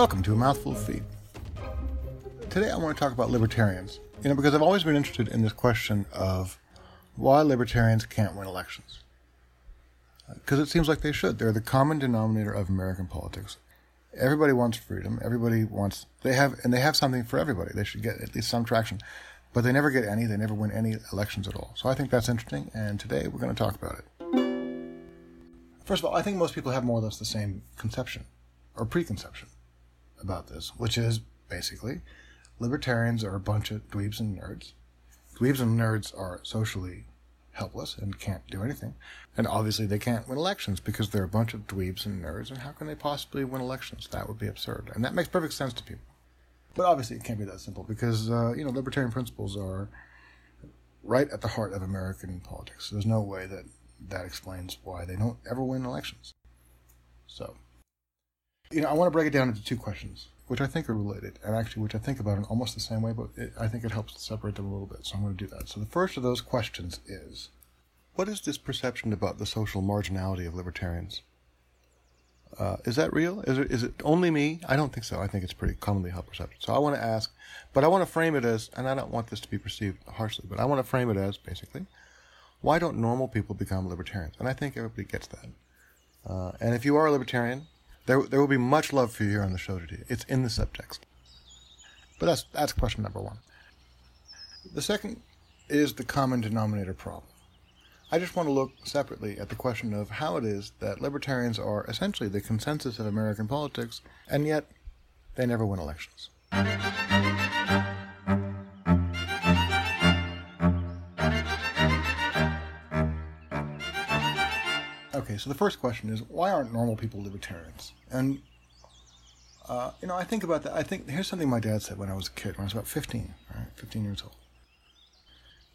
Welcome to A Mouthful of Feet. Today I want to talk about libertarians. You know, because I've always been interested in this question of why libertarians can't win elections. Uh, because it seems like they should. They're the common denominator of American politics. Everybody wants freedom. Everybody wants, they have, and they have something for everybody. They should get at least some traction. But they never get any. They never win any elections at all. So I think that's interesting. And today we're going to talk about it. First of all, I think most people have more or less the same conception or preconception about this, which is basically libertarians are a bunch of dweebs and nerds. Dweebs and nerds are socially helpless and can't do anything. And obviously they can't win elections because they're a bunch of dweebs and nerds. And how can they possibly win elections? That would be absurd. And that makes perfect sense to people. But obviously it can't be that simple because, uh, you know, libertarian principles are right at the heart of American politics. There's no way that that explains why they don't ever win elections. So, you know, I want to break it down into two questions, which I think are related, and actually, which I think about in almost the same way, but it, I think it helps separate them a little bit. So I'm going to do that. So the first of those questions is, what is this perception about the social marginality of libertarians? Uh, is that real? Is it, is it only me? I don't think so. I think it's pretty commonly held perception. So I want to ask, but I want to frame it as, and I don't want this to be perceived harshly, but I want to frame it as basically, why don't normal people become libertarians? And I think everybody gets that. Uh, and if you are a libertarian, there, there will be much love for you here on the show today. It's in the subtext. But that's, that's question number one. The second is the common denominator problem. I just want to look separately at the question of how it is that libertarians are essentially the consensus of American politics, and yet they never win elections. So the first question is why aren't normal people libertarians? And uh, you know, I think about that. I think here's something my dad said when I was a kid, when I was about 15, right, 15 years old.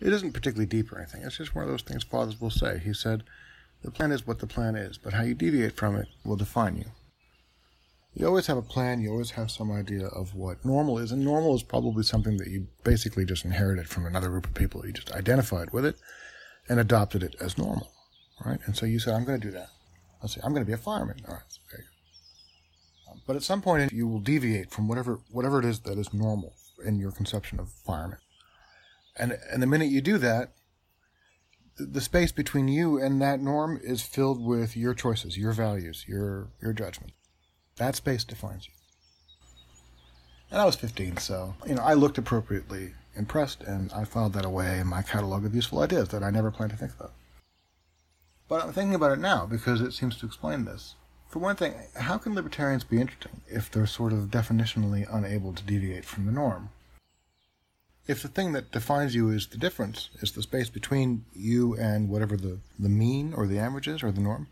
It isn't particularly deep or anything. It's just one of those things fathers will say. He said, "The plan is what the plan is, but how you deviate from it will define you." You always have a plan. You always have some idea of what normal is, and normal is probably something that you basically just inherited from another group of people. You just identified with it and adopted it as normal right? And so you said, I'm going to do that. Let's say, I'm going to be a fireman. All right, there you go. Um, but at some point, you will deviate from whatever whatever it is that is normal in your conception of fireman. And and the minute you do that, the, the space between you and that norm is filled with your choices, your values, your your judgment. That space defines you. And I was 15, so you know I looked appropriately impressed, and I filed that away in my catalog of useful ideas that I never planned to think about. But I'm thinking about it now because it seems to explain this. For one thing, how can libertarians be interesting if they're sort of definitionally unable to deviate from the norm? If the thing that defines you is the difference, is the space between you and whatever the, the mean or the average is or the norm,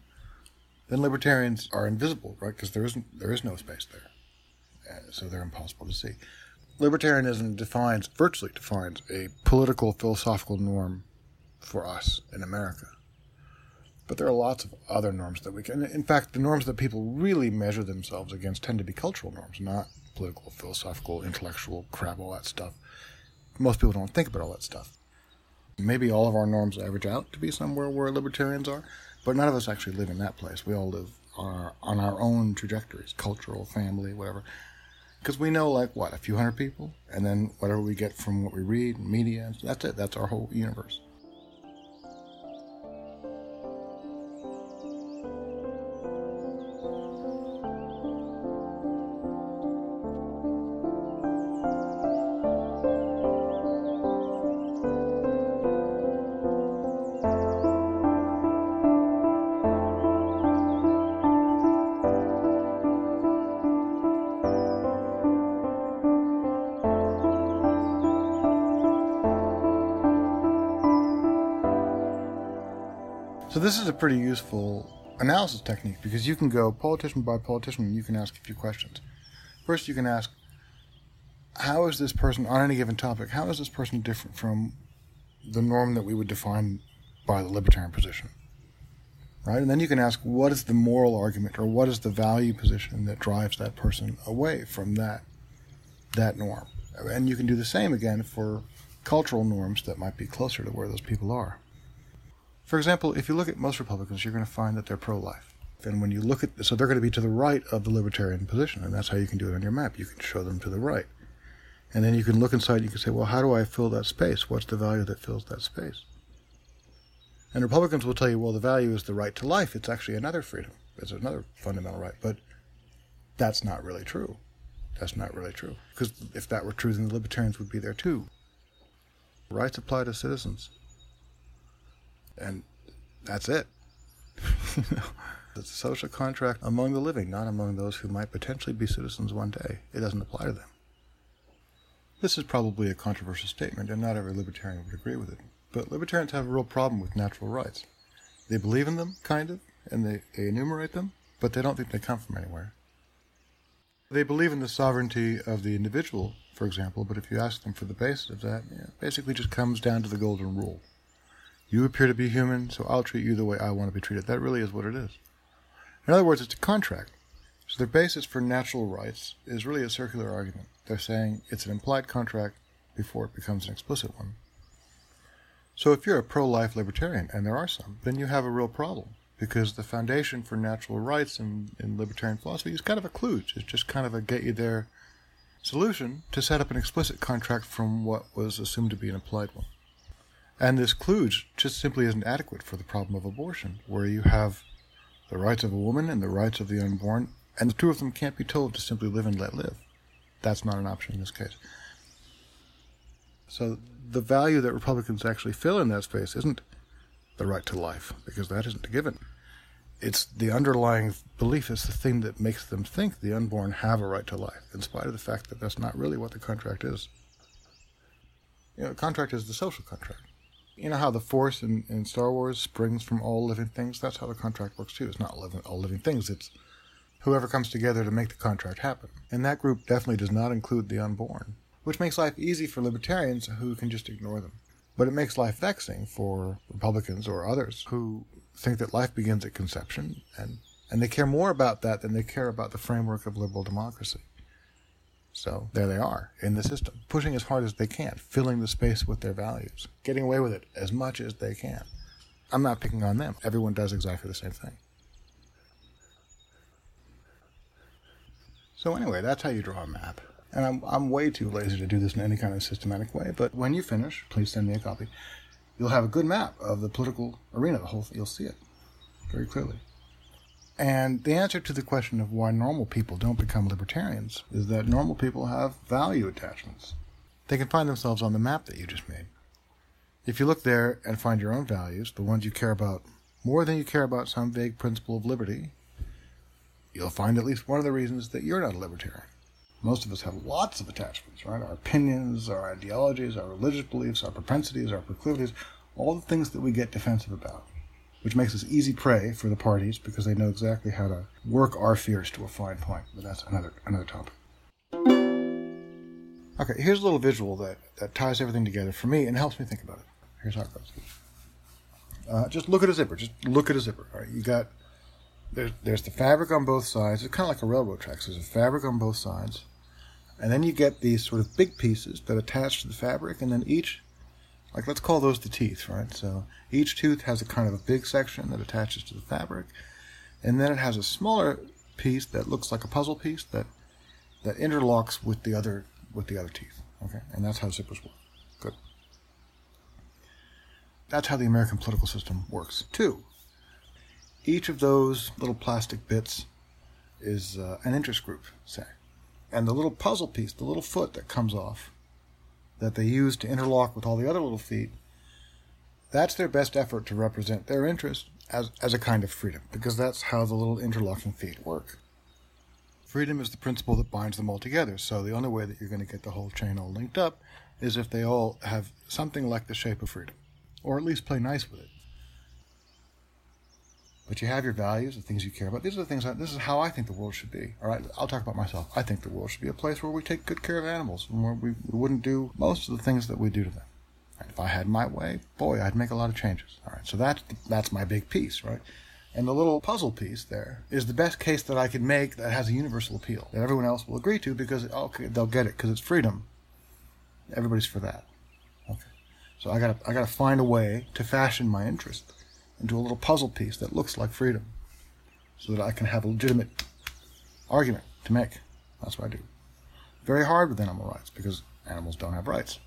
then libertarians are invisible, right? Because there isn't there is no space there, so they're impossible to see. Libertarianism defines virtually defines a political philosophical norm for us in America. But there are lots of other norms that we can. In fact, the norms that people really measure themselves against tend to be cultural norms, not political, philosophical, intellectual crap, all that stuff. Most people don't think about all that stuff. Maybe all of our norms average out to be somewhere where libertarians are, but none of us actually live in that place. We all live on our, on our own trajectories, cultural, family, whatever. Because we know, like, what, a few hundred people? And then whatever we get from what we read, media, that's it. That's our whole universe. So this is a pretty useful analysis technique because you can go politician by politician and you can ask a few questions. First, you can ask, how is this person on any given topic? How is this person different from the norm that we would define by the libertarian position? Right, and then you can ask, what is the moral argument or what is the value position that drives that person away from that that norm? And you can do the same again for cultural norms that might be closer to where those people are. For example, if you look at most Republicans, you're going to find that they're pro life. And when you look at, so they're going to be to the right of the libertarian position, and that's how you can do it on your map. You can show them to the right. And then you can look inside, you can say, well, how do I fill that space? What's the value that fills that space? And Republicans will tell you, well, the value is the right to life. It's actually another freedom. It's another fundamental right. But that's not really true. That's not really true. Because if that were true, then the libertarians would be there too. Rights apply to citizens. And that's it. it's a social contract among the living, not among those who might potentially be citizens one day. It doesn't apply to them. This is probably a controversial statement, and not every libertarian would agree with it. But libertarians have a real problem with natural rights. They believe in them, kind of, and they, they enumerate them, but they don't think they come from anywhere. They believe in the sovereignty of the individual, for example, but if you ask them for the basis of that, yeah, it basically just comes down to the golden rule. You appear to be human, so I'll treat you the way I want to be treated. That really is what it is. In other words, it's a contract. So their basis for natural rights is really a circular argument. They're saying it's an implied contract before it becomes an explicit one. So if you're a pro-life libertarian, and there are some, then you have a real problem because the foundation for natural rights in, in libertarian philosophy is kind of a kludge. It's just kind of a get you there solution to set up an explicit contract from what was assumed to be an implied one. And this kludge just simply isn't adequate for the problem of abortion, where you have the rights of a woman and the rights of the unborn, and the two of them can't be told to simply live and let live. That's not an option in this case. So the value that Republicans actually fill in that space isn't the right to life, because that isn't a given. It's the underlying belief, it's the thing that makes them think the unborn have a right to life, in spite of the fact that that's not really what the contract is. You know, contract is the social contract. You know how the Force in, in Star Wars springs from all living things? That's how the contract works too. It's not living, all living things, it's whoever comes together to make the contract happen. And that group definitely does not include the unborn, which makes life easy for libertarians who can just ignore them. But it makes life vexing for Republicans or others who think that life begins at conception and, and they care more about that than they care about the framework of liberal democracy. So there they are in the system, pushing as hard as they can, filling the space with their values, getting away with it as much as they can. I'm not picking on them. Everyone does exactly the same thing. So anyway, that's how you draw a map. And I'm, I'm way too lazy to do this in any kind of systematic way, but when you finish, please send me a copy. You'll have a good map of the political arena, the whole you'll see it very clearly. And the answer to the question of why normal people don't become libertarians is that normal people have value attachments. They can find themselves on the map that you just made. If you look there and find your own values, the ones you care about more than you care about some vague principle of liberty, you'll find at least one of the reasons that you're not a libertarian. Most of us have lots of attachments, right? Our opinions, our ideologies, our religious beliefs, our propensities, our proclivities, all the things that we get defensive about, which makes us easy prey for the parties because they know exactly how to work our fears to a fine point. But that's another another topic. Okay, here's a little visual that, that ties everything together for me and helps me think about it. Here's how it goes. Uh, just look at a zipper. Just look at a zipper. All right, you got there's there's the fabric on both sides. It's kind of like a railroad tracks. There's a fabric on both sides. And then you get these sort of big pieces that attach to the fabric, and then each, like let's call those the teeth, right? So each tooth has a kind of a big section that attaches to the fabric, and then it has a smaller piece that looks like a puzzle piece that that interlocks with the other with the other teeth. Okay, and that's how zippers work. Good. That's how the American political system works too. Each of those little plastic bits is uh, an interest group, say and the little puzzle piece, the little foot that comes off, that they use to interlock with all the other little feet, that's their best effort to represent their interest as, as a kind of freedom, because that's how the little interlocking feet work. Freedom is the principle that binds them all together, so the only way that you're going to get the whole chain all linked up is if they all have something like the shape of freedom, or at least play nice with it but you have your values, the things you care about. These are the things. I, this is how I think the world should be. All right, I'll talk about myself. I think the world should be a place where we take good care of animals, and where we, wouldn't do most of the things that we do to them. And if I had my way, boy, I'd make a lot of changes. All right, so that's that's my big piece, right? And the little puzzle piece there is the best case that I can make that has a universal appeal that everyone else will agree to because okay, they'll get it because it's freedom. Everybody's for that. Okay, so I got I got to find a way to fashion my interest into a little puzzle piece that looks like freedom. so that I can have a legitimate argument to make. That's what I do. Very hard with animal rights because animals don't have rights.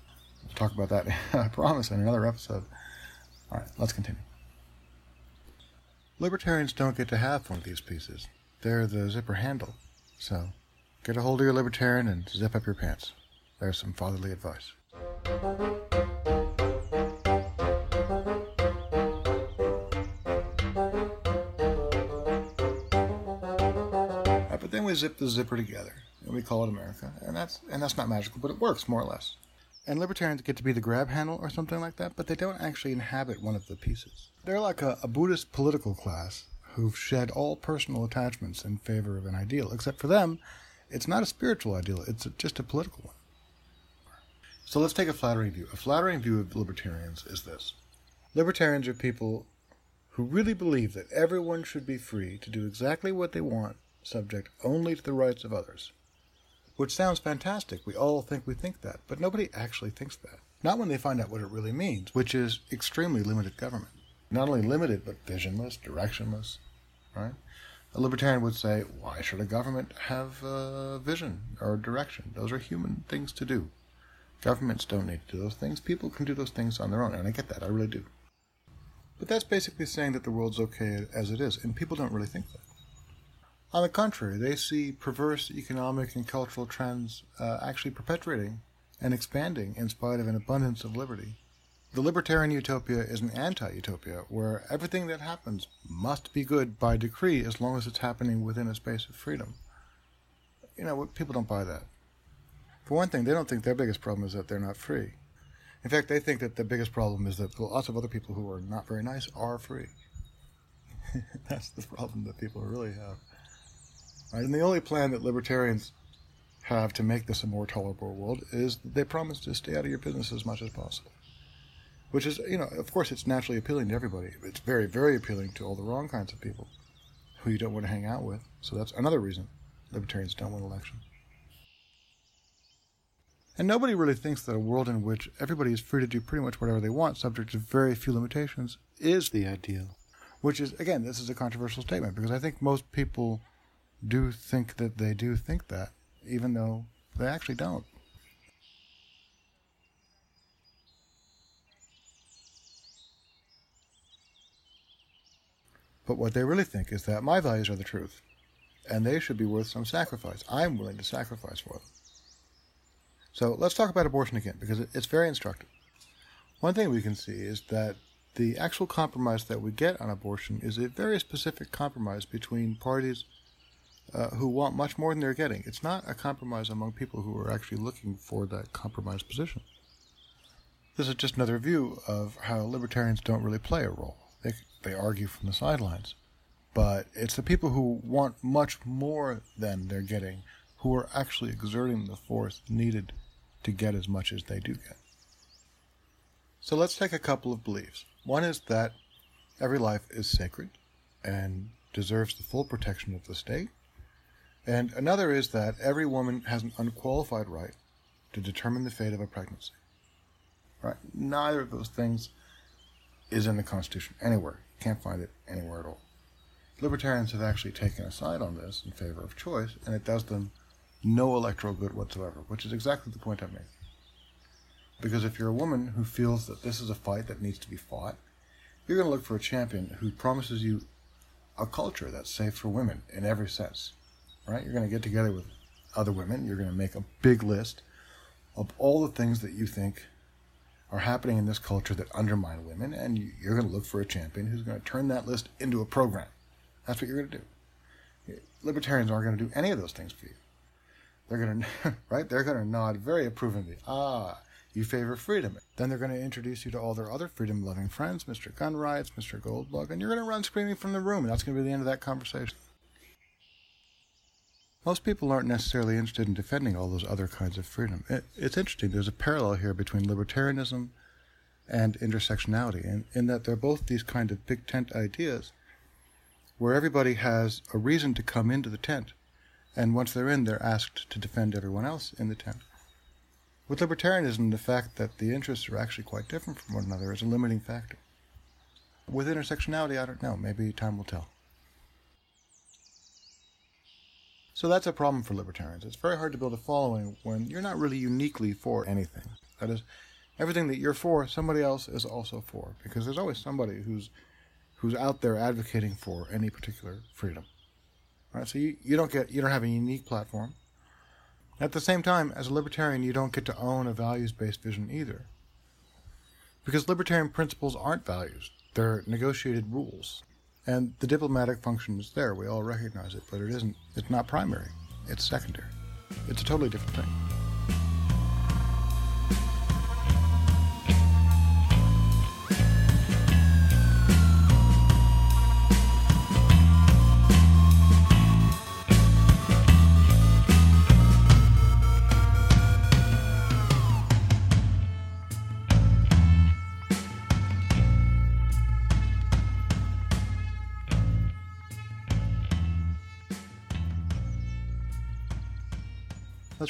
We'll talk about that, I promise, in another episode. All right, let's continue. Libertarians don't get to have one of these pieces. They're the zipper handle. So get a hold of your libertarian and zip up your pants. There's some fatherly advice. Zip the zipper together and we call it America, and that's and that's not magical, but it works more or less. And libertarians get to be the grab handle or something like that, but they don't actually inhabit one of the pieces. They're like a, a Buddhist political class who've shed all personal attachments in favor of an ideal. Except for them, it's not a spiritual ideal; it's a, just a political one. So let's take a flattering view. A flattering view of libertarians is this: libertarians are people who really believe that everyone should be free to do exactly what they want, subject only to the rights of others which sounds fantastic. We all think we think that, but nobody actually thinks that. Not when they find out what it really means, which is extremely limited government. Not only limited, but visionless, directionless, right? A libertarian would say, why should a government have a vision or a direction? Those are human things to do. Governments don't need to do those things. People can do those things on their own, and I get that. I really do. But that's basically saying that the world's okay as it is, and people don't really think that. On the contrary, they see perverse economic and cultural trends uh, actually perpetuating and expanding in spite of an abundance of liberty. The libertarian utopia is an anti utopia where everything that happens must be good by decree as long as it's happening within a space of freedom. You know, people don't buy that. For one thing, they don't think their biggest problem is that they're not free. In fact, they think that the biggest problem is that lots of other people who are not very nice are free. That's the problem that people really have. Right? And the only plan that libertarians have to make this a more tolerable world is they promise to stay out of your business as much as possible. Which is, you know, of course, it's naturally appealing to everybody. It's very, very appealing to all the wrong kinds of people who you don't want to hang out with. So that's another reason libertarians don't win elections. And nobody really thinks that a world in which everybody is free to do pretty much whatever they want, subject to very few limitations, is the ideal. Which is, again, this is a controversial statement because I think most people do think that they do think that, even though they actually don't. But what they really think is that my values are the truth, and they should be worth some sacrifice. I'm willing to sacrifice for them. So let's talk about abortion again, because it's very instructive. One thing we can see is that the actual compromise that we get on abortion is a very specific compromise between parties uh, who want much more than they're getting. It's not a compromise among people who are actually looking for that compromise position. This is just another view of how libertarians don't really play a role. They, they argue from the sidelines. But it's the people who want much more than they're getting who are actually exerting the force needed to get as much as they do get. So let's take a couple of beliefs. One is that every life is sacred and deserves the full protection of the state. And another is that every woman has an unqualified right to determine the fate of a pregnancy. Right? Neither of those things is in the Constitution anywhere. You can't find it anywhere at all. Libertarians have actually taken a side on this in favor of choice, and it does them no electoral good whatsoever, which is exactly the point I'm making. Because if you're a woman who feels that this is a fight that needs to be fought, you're going to look for a champion who promises you a culture that's safe for women in every sense right? You're going to get together with other women. You're going to make a big list of all the things that you think are happening in this culture that undermine women, and you're going to look for a champion who's going to turn that list into a program. That's what you're going to do. Libertarians aren't going to do any of those things for you. They're going to, right? They're going to nod very approvingly. Ah, you favor freedom. Then they're going to introduce you to all their other freedom loving friends, Mr. Gun Rights, Mr. Goldbug, and you're going to run screaming from the room, and that's going to be the end of that conversation. Most people aren't necessarily interested in defending all those other kinds of freedom. It, it's interesting. There's a parallel here between libertarianism and intersectionality, in, in that they're both these kind of big tent ideas where everybody has a reason to come into the tent, and once they're in, they're asked to defend everyone else in the tent. With libertarianism, the fact that the interests are actually quite different from one another is a limiting factor. With intersectionality, I don't know. Maybe time will tell. So that's a problem for libertarians. It's very hard to build a following when you're not really uniquely for anything. That is, everything that you're for, somebody else is also for, because there's always somebody who's who's out there advocating for any particular freedom. All right, so you, you don't get you don't have a unique platform. At the same time, as a libertarian, you don't get to own a values-based vision either. Because libertarian principles aren't values; they're negotiated rules. And the diplomatic function is there. We all recognize it, but it isn't. It's not primary. It's secondary. It's a totally different thing.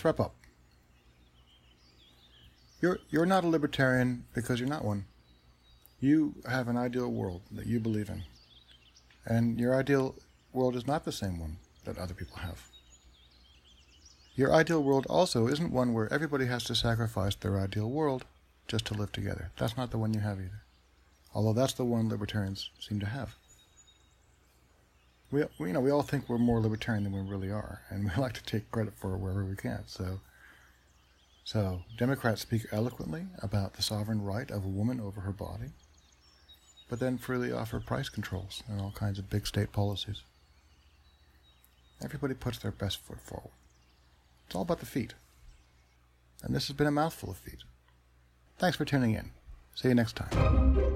Wrap up. You're, you're not a libertarian because you're not one. You have an ideal world that you believe in. And your ideal world is not the same one that other people have. Your ideal world also isn't one where everybody has to sacrifice their ideal world just to live together. That's not the one you have either. Although that's the one libertarians seem to have. We, you know, we all think we're more libertarian than we really are, and we like to take credit for it wherever we can. So, so Democrats speak eloquently about the sovereign right of a woman over her body, but then freely offer price controls and all kinds of big state policies. Everybody puts their best foot forward. It's all about the feet. And this has been a mouthful of feet. Thanks for tuning in. See you next time.